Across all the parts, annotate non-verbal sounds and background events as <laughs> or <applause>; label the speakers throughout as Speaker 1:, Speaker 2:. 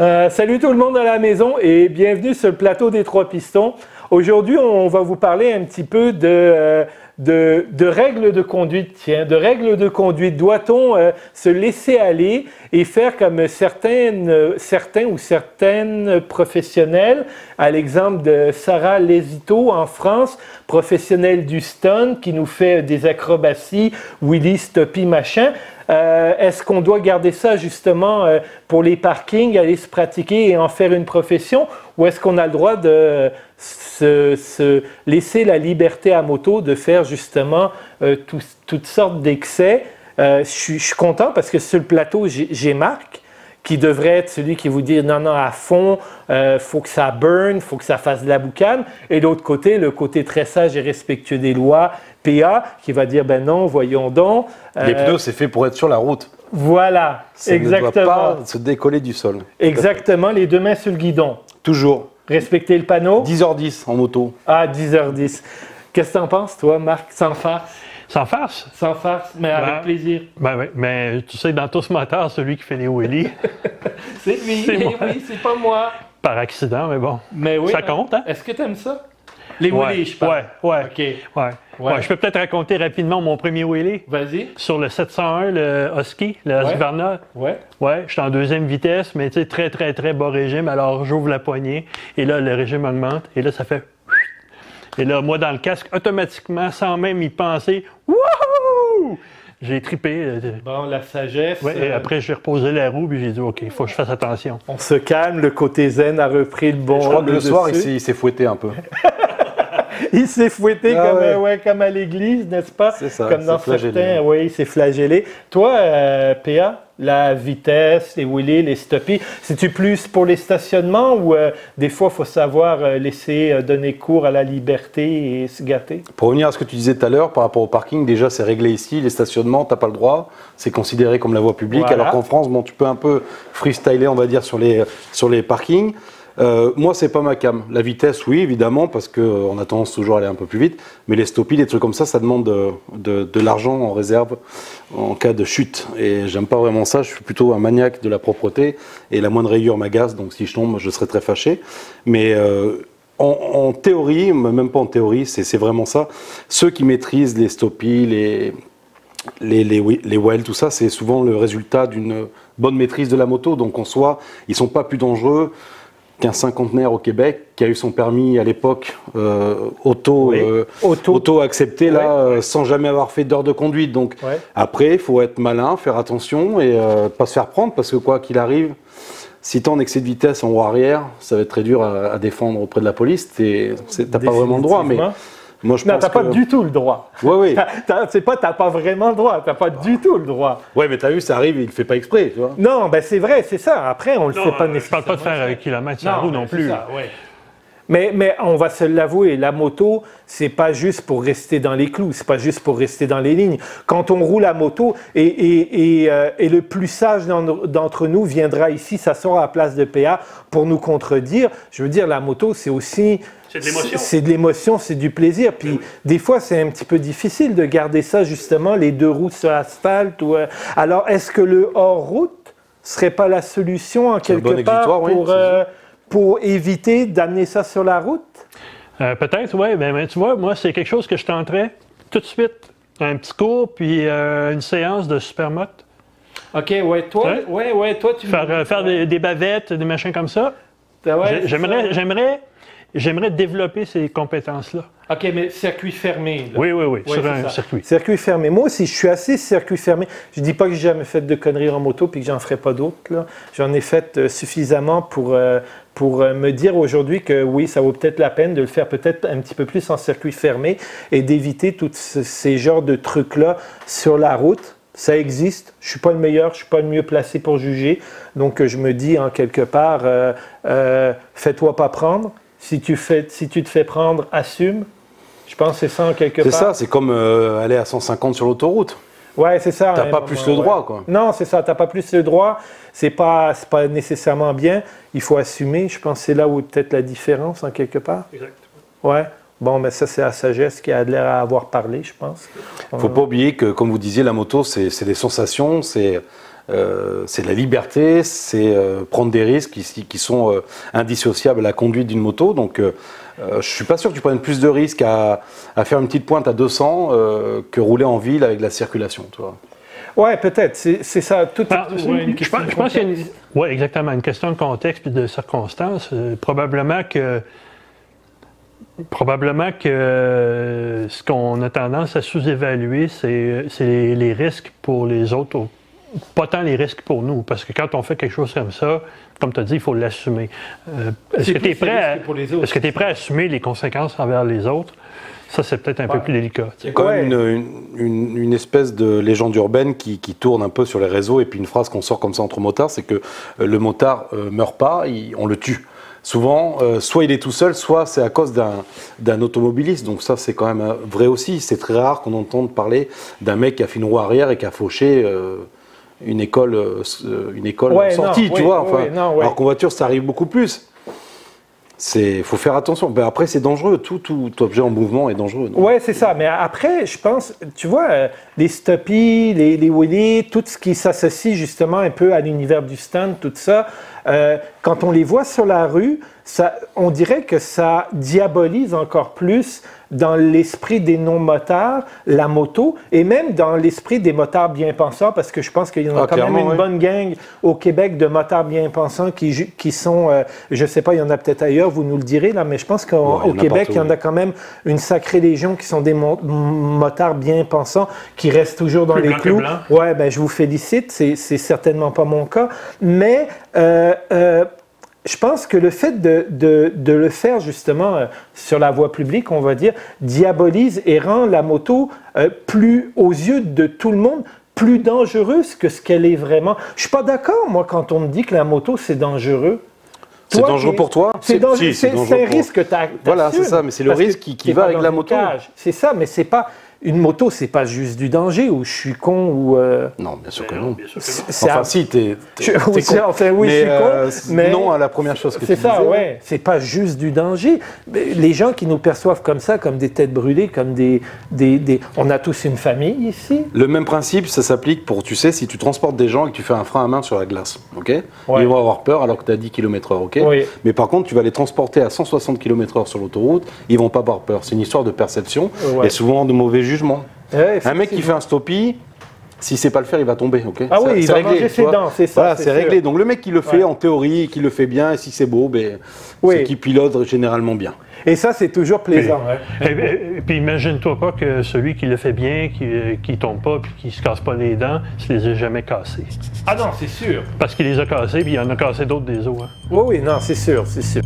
Speaker 1: Euh, salut tout le monde à la maison et bienvenue sur le plateau des trois pistons. Aujourd'hui, on va vous parler un petit peu de, euh, de, règles de conduite. Tiens, de règles de conduite. Doit-on euh, se laisser aller et faire comme certaines, certains ou certaines professionnels, à l'exemple de Sarah Lesito en France, professionnelle du stun qui nous fait des acrobaties, Willy Stoppy, machin. Euh, Est-ce qu'on doit garder ça justement euh, pour les parkings, aller se pratiquer et en faire une profession, ou est-ce qu'on a le droit de se, se, laisser la liberté à moto de faire justement euh, tout, toutes sortes d'excès? Je, suis content parce que sur le plateau, j'ai Marc qui devrait être celui qui vous dit non, non, à fond, euh, faut que ça burn, faut que ça fasse de la boucane. Et l'autre côté, le côté très sage et respectueux des lois, PA, qui va dire ben non, voyons donc.
Speaker 2: Euh, Les pneus, c'est fait pour être sur la route.
Speaker 1: Voilà,
Speaker 2: Ça
Speaker 1: exactement.
Speaker 2: ne doit pas se décoller du sol.
Speaker 1: Exactement, les deux mains sur le guidon.
Speaker 2: Toujours.
Speaker 1: Respecter le panneau.
Speaker 2: 10h10 en moto.
Speaker 1: Ah, 10h10. Qu'est-ce que t'en penses, toi, Marc, sans farce?
Speaker 3: Sans farce?
Speaker 1: Sans farce, mais avec
Speaker 3: Ben,
Speaker 1: plaisir.
Speaker 3: Ben oui, mais tu sais, dans tout ce moteur, celui qui fait les wheelies, <laughs>
Speaker 1: C'est lui,
Speaker 3: c'est
Speaker 1: Eh
Speaker 3: moi.
Speaker 1: oui, c'est pas moi.
Speaker 3: par accident, mais bon.
Speaker 1: Mais oui.
Speaker 3: Ça compte, hein?
Speaker 1: Est-ce que t'aimes ça? Les
Speaker 3: Ouais,
Speaker 1: wheelies, je parle.
Speaker 3: Ouais, ouais.
Speaker 1: OK.
Speaker 3: ouais.
Speaker 1: Ouais.
Speaker 3: Ouais, Je peux peut-être raconter rapidement mon premier wheelie.
Speaker 1: Vas-y.
Speaker 3: Sur le 701, le Husky, le
Speaker 1: Ouais.
Speaker 3: Husqvarna.
Speaker 1: Ouais.
Speaker 3: Ouais, je suis en deuxième vitesse, mais tu sais, très, très, très bas régime. Alors, j'ouvre la poignée et là, le régime augmente et là, ça fait. <laughs> Et là, moi, dans le casque, automatiquement, sans même y penser, wouhou! J'ai tripé. euh,
Speaker 1: Bon, la sagesse.
Speaker 3: ouais, et
Speaker 1: euh,
Speaker 3: après, j'ai reposé la roue, puis j'ai dit, OK, il faut que je fasse attention.
Speaker 1: On se calme, le côté zen a repris le bon.
Speaker 2: Je crois que le soir, il
Speaker 1: dessus.
Speaker 2: s'est- il s'est fouetté un peu. <laughs> <laughs>
Speaker 1: Il s'est fouetté
Speaker 2: Ah
Speaker 1: comme,
Speaker 2: ouais.
Speaker 1: euh, ouais, comme à l'église, n'est-ce pas?
Speaker 2: C'est ça,
Speaker 1: Comme dans certains, oui, il s'est flagellé. Toi, euh, PA, la vitesse, les wheelies, les stoppies, c'est-tu plus pour les stationnements ou euh, des fois, il faut savoir euh, laisser euh, donner cours à la liberté et se gâter?
Speaker 2: Pour revenir à ce que tu disais tout à l'heure par rapport au parking, déjà c'est réglé ici, les stationnements, t'as pas le droit, c'est considéré comme la voie publique,
Speaker 1: Voilà.
Speaker 2: alors qu'en France, bon, tu peux un peu freestyler, on va dire, sur les, sur les parkings. Euh, moi, c'est pas ma cam. La vitesse, oui, évidemment, parce qu'on a tendance toujours à aller un peu plus vite, mais les stoppies, les trucs comme ça, ça demande de, de- l'argent en réserve en cas de chute. Et j'aime pas vraiment ça, je suis plutôt un maniaque de la propreté, et la moindre rayure m'agace, donc si je tombe, je serais très fâché. Mais euh, en, théorie, même pas en théorie, c'est vraiment ça. Ceux qui maîtrisent les stoppies, les, les wells, tout ça, c'est souvent le résultat d'une bonne maîtrise de la moto. Donc en soi, ils sont pas plus dangereux qu'un cinquantenaire au Québec qui a eu son permis à l'époque euh, auto,
Speaker 1: Oui.
Speaker 2: euh,
Speaker 1: Auto.
Speaker 2: auto accepté là,
Speaker 1: Ouais.
Speaker 2: euh, sans jamais avoir fait d'heure de conduite. Donc
Speaker 1: Ouais.
Speaker 2: après, il faut être malin, faire attention et pas se faire prendre parce que quoi qu'il arrive, si tu en excès de vitesse en roue arrière, ça va être très dur à, à défendre auprès de la police. Tu n'as pas vraiment le droit, mais. Moi je
Speaker 1: Non, t'as pas
Speaker 2: que...
Speaker 1: du tout le droit. T'as- t'as- C'est pas, t'as pas vraiment le droit. T'as pas du tout le droit.
Speaker 2: ouais, mais t'as vu, ça arrive, il le fait pas exprès, tu vois.
Speaker 1: Non, ben c'est vrai, c'est ça. Après, on le
Speaker 3: Non,
Speaker 1: fait pas
Speaker 3: euh, je
Speaker 1: nécessairement.
Speaker 3: parle pas de faire kilomètre sur la roue
Speaker 1: mais
Speaker 3: non
Speaker 1: c'est
Speaker 3: plus.
Speaker 1: ça, ouais. Mais, mais on va se l'avouer, la moto, c'est pas juste pour rester dans les clous, c'est pas juste pour rester dans les lignes. Quand on roule à moto, et, et, et, euh, et le plus sage d'en- d'entre nous viendra ici s'asseoir à la place de PA pour nous contredire, je veux dire, la moto, c'est aussi...
Speaker 3: C'est de l'émotion.
Speaker 1: C'est de l'émotion, c'est du plaisir. Puis des fois, c'est un petit peu difficile de garder ça, justement, les deux roues sur l'asphalte. Ou, euh, Alors, est-ce que le hors-route serait pas la solution, en quelque
Speaker 2: bon
Speaker 1: part,
Speaker 2: oui,
Speaker 1: pour, euh, pour éviter d'amener ça sur la route?
Speaker 3: Euh, Peut-être, oui. Ben, ben, tu vois, moi, c'est quelque chose que je tenterais tout de suite. Un petit cours, puis euh, une séance de supermote.
Speaker 1: OK, ouais, toi,
Speaker 3: Ouais.
Speaker 1: ouais, toi, tu
Speaker 3: Faire, euh, faire des, des bavettes, des machins comme ça.
Speaker 1: Ah ouais, c'est
Speaker 3: J'aimerais. J'aimerais, développer ces compétences-là.
Speaker 1: OK, mais circuit fermé. là.
Speaker 3: Oui, oui, oui, sur un
Speaker 1: ça.
Speaker 3: circuit.
Speaker 1: Circuit fermé. Moi aussi, je suis assez circuit fermé. Je dis pas que j'ai jamais fait de conneries en moto puis que j'en ferai pas d'autres. J'en ai fait euh, suffisamment pour, euh, pour euh, me dire aujourd'hui que oui, ça vaut peut-être la peine de le faire peut-être un petit peu plus en circuit fermé et d'éviter tous ce- ces genres de trucs-là sur la route. Ça existe. Je suis pas le meilleur, je suis pas le mieux placé pour juger. Donc, je me dis en quelque part, euh, euh, fais-toi pas prendre. Si tu, fais, si tu te fais prendre, assume. Je pense que c'est ça en quelque
Speaker 2: C'est
Speaker 1: part.
Speaker 2: ça, c'est comme euh, aller à 150 sur l'autoroute.
Speaker 1: Ouais, c'est ça.
Speaker 2: T'as
Speaker 1: un
Speaker 2: pas plus le
Speaker 1: ouais.
Speaker 2: droit, quoi.
Speaker 1: Non, c'est ça. T'as pas plus le droit. C'est pas, c'est pas nécessairement bien. Il faut assumer. Je pense que c'est là où est peut-être la différence en quelque part. Ouais. Bon, mais ça, c'est la sagesse qui a l'air à avoir parlé, je pense.
Speaker 2: Faut pas oublier que, comme vous disiez, la moto, c'est c'est des sensations, c'est euh, c'est la liberté, c'est euh, prendre des risques qui, qui sont euh, indissociables à la conduite d'une moto. Donc, euh, je suis pas sûr que tu prennes plus de risques à, à faire une petite pointe à 200 euh, que rouler en ville avec de la circulation. Tu vois.
Speaker 1: Ouais, peut-être. C'est ça. Tout
Speaker 3: Ah,
Speaker 1: une
Speaker 3: je
Speaker 1: question
Speaker 3: pense, je pense qu'il y a une...
Speaker 1: contexte.
Speaker 3: Oui, exactement. Une question de contexte et de circonstances. Euh, probablement que. Probablement que ce qu'on a tendance à sous-évaluer, c'est les, les risques pour les autres, au- pas tant les risques pour nous. Parce que quand on fait quelque chose comme ça, comme tu as dit, il faut l'assumer. Euh, Est-ce que tu es que tu prêt à assumer les conséquences envers les autres? Ça, c'est peut-être un peu plus délicat.
Speaker 2: Il y a quand
Speaker 1: Ouais.
Speaker 2: même une, une- une espèce de légende urbaine qui, qui tourne un peu sur les réseaux et puis une phrase qu'on sort comme ça entre motards, c'est que euh, le motard euh, meurt pas, il- on le tue. Souvent, euh, soit il est tout seul, soit c'est à cause d'un d'un automobiliste. Donc ça, c'est quand même vrai aussi. C'est très rare qu'on entende parler d'un mec qui a fait une roue arrière et qui a fauché euh, une école, euh, une école
Speaker 1: Ouais,
Speaker 2: sortie,
Speaker 1: non,
Speaker 2: tu
Speaker 1: oui,
Speaker 2: vois.
Speaker 1: oui,
Speaker 2: Enfin,
Speaker 1: oui, non, ouais.
Speaker 2: Alors qu'en voiture, ça arrive beaucoup plus. Il faut faire attention. Ben après, c'est dangereux. Tout, tout objet en mouvement est dangereux.
Speaker 1: Ouais, c'est ça. Mais après, je pense, tu vois, euh, les stoppies, les, les wheelies, tout ce qui s'associe justement un peu à l'univers du stand, tout ça, euh, quand on les voit sur la rue, ça, on dirait que ça diabolise encore plus dans l'esprit des non-motards la moto et même dans l'esprit des motards bien pensants parce que je pense qu'il y en a
Speaker 2: Ah,
Speaker 1: quand même une
Speaker 2: oui.
Speaker 1: bonne gang au Québec de motards bien pensants qui, sont, euh, je sais pas, il y en a peut-être ailleurs, vous nous le direz là, mais je pense qu'au
Speaker 2: Ouais,
Speaker 1: Québec,
Speaker 2: partout,
Speaker 1: il y en a
Speaker 2: oui.
Speaker 1: quand même une sacrée légion qui sont des mo- motards bien pensants, qui restent toujours dans
Speaker 3: Plus
Speaker 1: les clous. Ouais, ben je vous félicite, c'est c'est certainement pas mon cas, mais euh, euh, je pense que le fait de, de- de le faire justement euh, sur la voie publique, on va dire, diabolise et rend la moto euh, plus, aux yeux de tout le monde, plus dangereuse que ce qu'elle est vraiment. Je suis pas d'accord, moi, quand on me dit que la moto, c'est dangereux.
Speaker 2: C'est dangereux pour toi
Speaker 1: C'est
Speaker 2: Si,
Speaker 1: un
Speaker 2: pour-
Speaker 1: risque que tu as.
Speaker 2: Voilà, c'est ça, mais c'est le risque qui- qui va avec la moto.
Speaker 1: C'est ça, mais c'est pas. Une moto, c'est pas juste du danger ou je suis con ou. euh,
Speaker 2: Non, bien sûr que non.
Speaker 1: c'est
Speaker 2: Enfin, si, <laughs> t'es.
Speaker 1: oui,
Speaker 2: con.
Speaker 1: c'est- enfin, oui,
Speaker 2: mais,
Speaker 1: je suis con,
Speaker 2: euh,
Speaker 1: mais-
Speaker 2: Non à la première chose que tu
Speaker 1: C'est ça,
Speaker 2: disais.
Speaker 1: ouais. C'est pas juste du danger. Mais Les gens qui nous perçoivent comme ça, comme des têtes brûlées, comme des, des, des- On a tous une famille ici.
Speaker 2: Le même principe, ça s'applique pour, tu sais, si tu transportes des gens et que tu fais un frein à main sur la glace, ok?
Speaker 1: Ouais.
Speaker 2: Ils vont avoir peur alors que tu as 10 km/h, ok?
Speaker 1: Oui.
Speaker 2: Mais par contre, tu vas les transporter à 160 km/h sur l'autoroute, ils vont pas avoir peur. C'est une histoire de perception
Speaker 1: Ouais.
Speaker 2: et souvent de mauvais jugement.
Speaker 1: Ouais,
Speaker 2: Un mec qui fait un stoppie, s'il sait pas le faire, il va tomber, ok
Speaker 1: Ah oui, il
Speaker 2: c'est
Speaker 1: va
Speaker 2: réglé,
Speaker 1: manger ses dents, c'est ça,
Speaker 2: Voilà,
Speaker 1: c'est
Speaker 2: c'est réglé. Donc le mec qui le fait
Speaker 1: Ouais.
Speaker 2: en théorie, qui le fait bien, et si c'est beau, ben,
Speaker 1: Oui.
Speaker 2: c'est qui pilote généralement bien.
Speaker 1: Et ça, c'est toujours plaisant. hein.
Speaker 3: Et, et- et puis imagine-toi pas que celui qui le fait bien, qui, qui tombe pas puis qui se casse pas les dents, se les a jamais cassés.
Speaker 1: Ah non, c'est sûr.
Speaker 3: Parce qu'il les a cassés puis il en a cassé d'autres des os. hein.
Speaker 1: Oui, oui, non, c'est sûr, c'est sûr.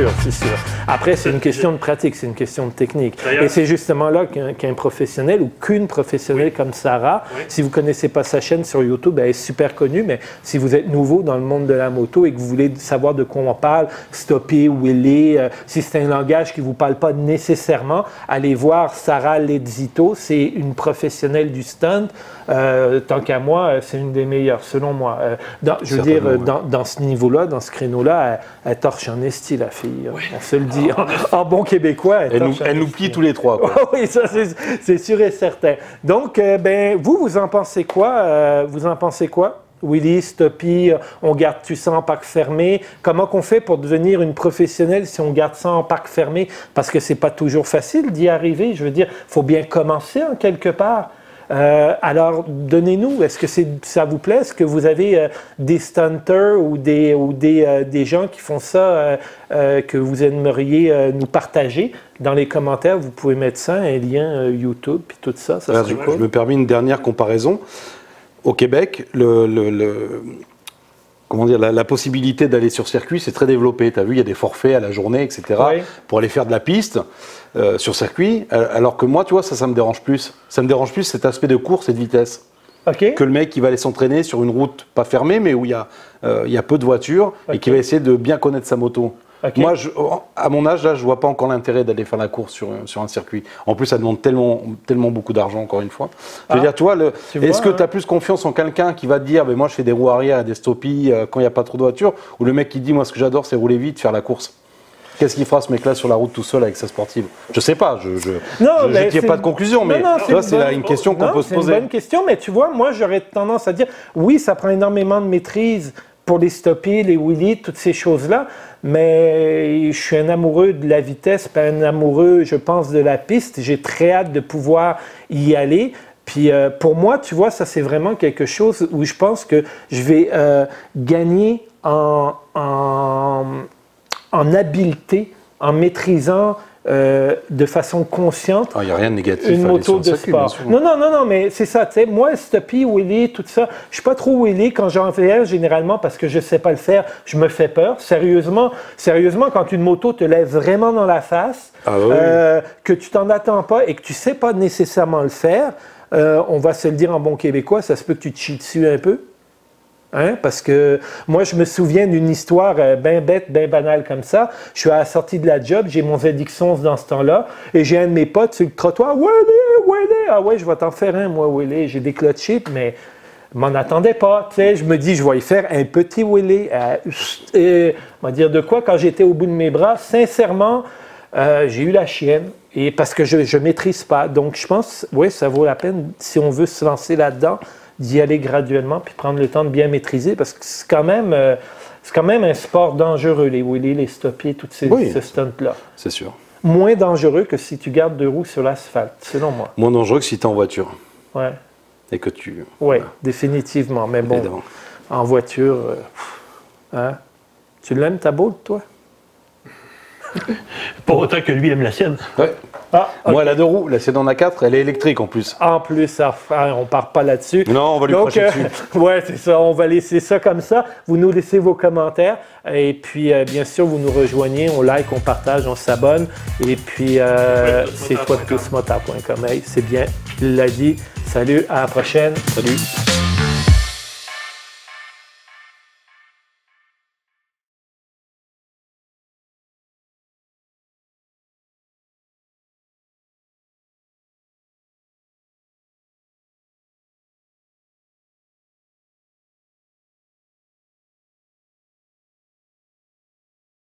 Speaker 1: Sûr, c'est sûr. Après, c'est une question de pratique, c'est une question de technique. Et c'est justement là qu'un professionnel ou qu'une professionnelle comme Sarah,
Speaker 3: Oui.
Speaker 1: si vous connaissez pas sa chaîne sur YouTube, elle est super connue, mais si vous êtes nouveau dans le monde de la moto et que vous voulez savoir de quoi on parle, stopper, wheeler, euh, si c'est un langage qui vous parle pas nécessairement, allez voir Sarah Ledzito, c'est une professionnelle du stunt. Euh, tant qu'à moi, euh, c'est une des meilleures, selon moi. Euh, dans- je veux dire, dans, dans ce niveau-là, dans ce créneau-là, elle, elle torche en esti, la fille. On se le dit. En, en bon québécois, elle,
Speaker 2: Elle nous, elle plie tous les trois. quoi.
Speaker 1: Ah <laughs> oui, ça c'est sûr et certain. Donc, euh, ben, vous, vous en pensez quoi? euh, vous en pensez quoi? Willy, Stoppy, euh, on garde-tu ça en parc fermé? Comment qu'on fait pour devenir une professionnelle si on garde ça en parc fermé? Parce que c'est pas toujours facile d'y arriver. Je veux dire, faut bien commencer en quelque part. Euh, alors, donnez-nous, est-ce que ça vous plaît? Est-ce que vous avez euh, des stunters ou des, ou des, euh, des gens qui font ça que vous aimeriez nous partager? Dans les commentaires, vous pouvez mettre ça, un lien YouTube, puis tout ça. ça
Speaker 2: Alors,
Speaker 1: serait
Speaker 2: je,
Speaker 1: cool.
Speaker 2: je me permets une dernière comparaison. Au Québec, le, le- le- comment dire, la, la possibilité d'aller sur circuit, c'est très développé. Tu as vu, il y a des forfaits à la journée, etc.,
Speaker 1: Oui.
Speaker 2: pour aller faire de la piste euh, sur circuit. Euh, Alors que moi, tu vois, ça, ça me dérange plus. Ça me dérange plus cet aspect de course et de vitesse.
Speaker 1: OK?
Speaker 2: Que le mec qui va aller s'entraîner sur une route pas fermée, mais où il y a, euh, il y a peu de voitures, et qui va essayer de bien connaître sa moto. Moi, je- à mon âge, là, je vois pas encore l'intérêt d'aller faire la course sur, un- sur un circuit. En plus, ça demande tellement, tellement beaucoup d'argent, encore une fois. Je veux
Speaker 1: Ah.
Speaker 2: dire, le-
Speaker 1: Tu
Speaker 2: est-ce que
Speaker 1: hein.
Speaker 2: tu as plus confiance en quelqu'un qui va te dire, ben, moi, je fais des roues arrière et des stoppies euh, quand il n'y a pas trop de voitures, ou le mec qui dit, moi, ce que j'adore, c'est rouler vite, faire la course? Qu'est-ce qu'il fera ce mec-là sur la route tout seul avec sa sportive? Je sais pas, je je,
Speaker 1: Non,
Speaker 2: je, je
Speaker 1: mais
Speaker 2: tire
Speaker 1: c'est-
Speaker 2: pas de conclusion, mais
Speaker 1: Non,
Speaker 2: c'est
Speaker 1: une
Speaker 2: là une question qu'on
Speaker 1: non,
Speaker 2: peut se
Speaker 1: C'est
Speaker 2: poser.
Speaker 1: une bonne question, mais tu vois, moi, j'aurais tendance à dire, oui, ça prend énormément de maîtrise pour les stopper, les wheelies, toutes ces choses-là, mais je suis un amoureux de la vitesse, pas un amoureux, je pense, de la piste. J'ai très hâte de pouvoir y aller. Puis euh, pour moi, tu vois, ça c'est vraiment quelque chose où je pense que je vais euh, gagner en, en, en habileté, en maîtrisant euh, de façon consciente
Speaker 2: Il n'y a rien de négatif.
Speaker 1: une
Speaker 2: à
Speaker 1: moto de sport. Non, non, non, non, mais c'est ça, tu sais, moi, stoppie, wheelie, tout ça, je suis pas trop wheelie quand j'en fais généralement, parce que je sais pas le faire, je me fais peur. Sérieusement, sérieusement, quand une moto te lève vraiment dans la face,
Speaker 2: Ah oui.
Speaker 1: euh, que tu t'en attends pas et que tu sais pas nécessairement le faire, euh, on va se le dire en bon québécois, ça se peut que tu te chies dessus un peu. Hein? Parce que moi, je me souviens d'une histoire euh, bien bête, bien banale comme ça. Je suis à la sortie de la job, j'ai mon ZX11 dans ce temps-là, et j'ai un de mes potes sur le trottoir. Willy, Willy! Ah ouais, je vais t'en faire un, moi, Willy. J'ai des clutchés, mais m'en attendais pas. Je me dis, je vais y faire un petit Willy. Euh, on va dire de quoi, quand j'étais au bout de mes bras, sincèrement, euh, j'ai eu la chienne. Et parce que je ne maîtrise pas. Donc, je pense, oui, ça vaut la peine, si on veut se lancer là-dedans, d'y aller graduellement puis prendre le temps de bien maîtriser parce que c'est quand même, euh, c'est quand même un sport dangereux, les wheelies, les stoppiers, toutes ces,
Speaker 2: Oui.
Speaker 1: ce stunt-là.
Speaker 2: C'est sûr.
Speaker 1: Moins dangereux que si tu gardes deux roues sur l'asphalte, selon moi.
Speaker 2: Moins dangereux que si tu es en voiture
Speaker 1: Ouais,
Speaker 2: et que tu.
Speaker 1: ouais définitivement. Mais bon,
Speaker 2: Évidemment.
Speaker 1: en voiture, euh, hein? tu l'aimes ta boule, toi? <laughs>
Speaker 3: Pas autant que lui aime la sienne.
Speaker 2: Ouais.
Speaker 1: Ah,
Speaker 2: Moi, elle a deux roues, la Sedan A4, elle est électrique en plus.
Speaker 1: en plus, ça, ah, on part pas là-dessus.
Speaker 2: Non, on va lui
Speaker 1: Donc, euh,
Speaker 2: dessus. <laughs>
Speaker 1: ouais, c'est ça. On va laisser ça comme ça. Vous nous laissez vos commentaires. Et puis, euh, bien sûr, vous nous rejoignez. On like, on partage, on s'abonne. Et puis, euh, c'est toi c'est bien. Il l'a dit. Salut, à la prochaine.
Speaker 2: Salut.